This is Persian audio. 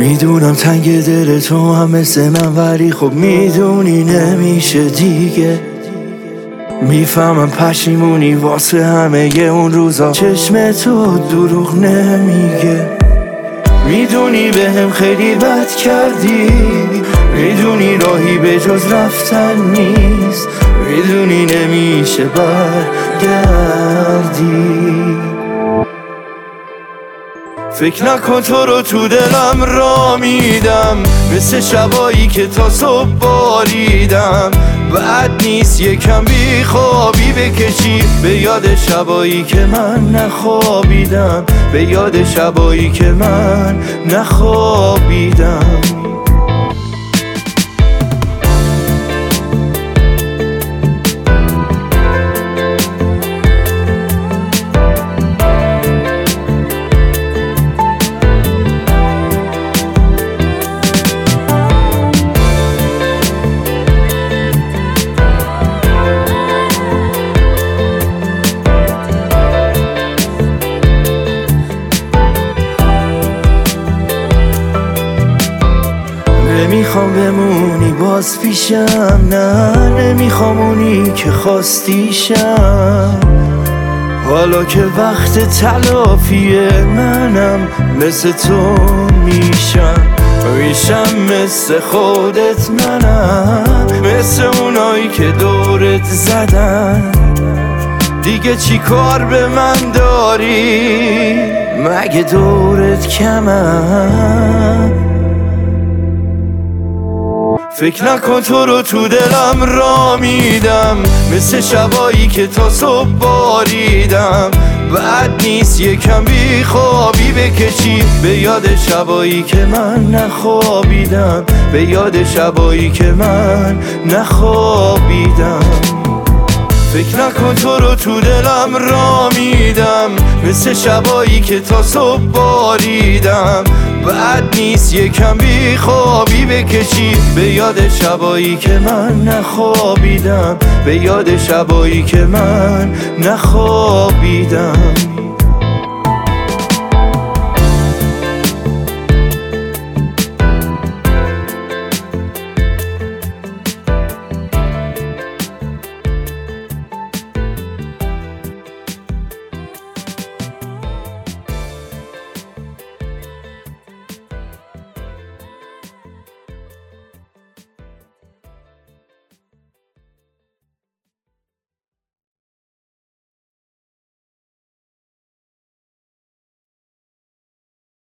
می‌دونم تنگ دل تو هم مثل من ولی خب می‌دونی نمیشه دیگه. می‌فهمم پشیمونی واسه همه اون روزا. چشم تو دروغ نمیگه. می‌دونی به هم خیلی بد کردی. می‌دونی راهی به جز رفتن نیست. می‌دونی نمیشه برگردی. فکر نکن تو رو تو دلم را میدم. مثل شبایی که تا صبح باریدم. بعد نیست یکم بی خوابی بکشی. به یاد شبایی که من نخوابیدم. به یاد شبایی که من نخوابیدم. نمی‌خوام بمونی باز پیشم نه نمی‌خوام اونی که خواستیشم حالا که وقت تلافیه منم مثل تو میشم. میشم مثل خودت منم مثل اونایی که دورت زدن. دیگه چی کار به من داری؟ مگه دورت کمم؟ فکر نکن تو رو تو دلم را میدم. مثل شبایی که تا صبح باریدم. بعد نیست یکم بی خوابی بکشی. به یاد شبایی که من نخوابیدم. به یاد شبایی که من نخوابیدم. فکر نکن تو رو تو دلم را میدم. مثل شبایی که تا صبح باریدم. بعد نیست یکم بی خوابی بکشی. به یاد شبایی که من نخوابیدم. به یاد شبایی که من نخوابیدم.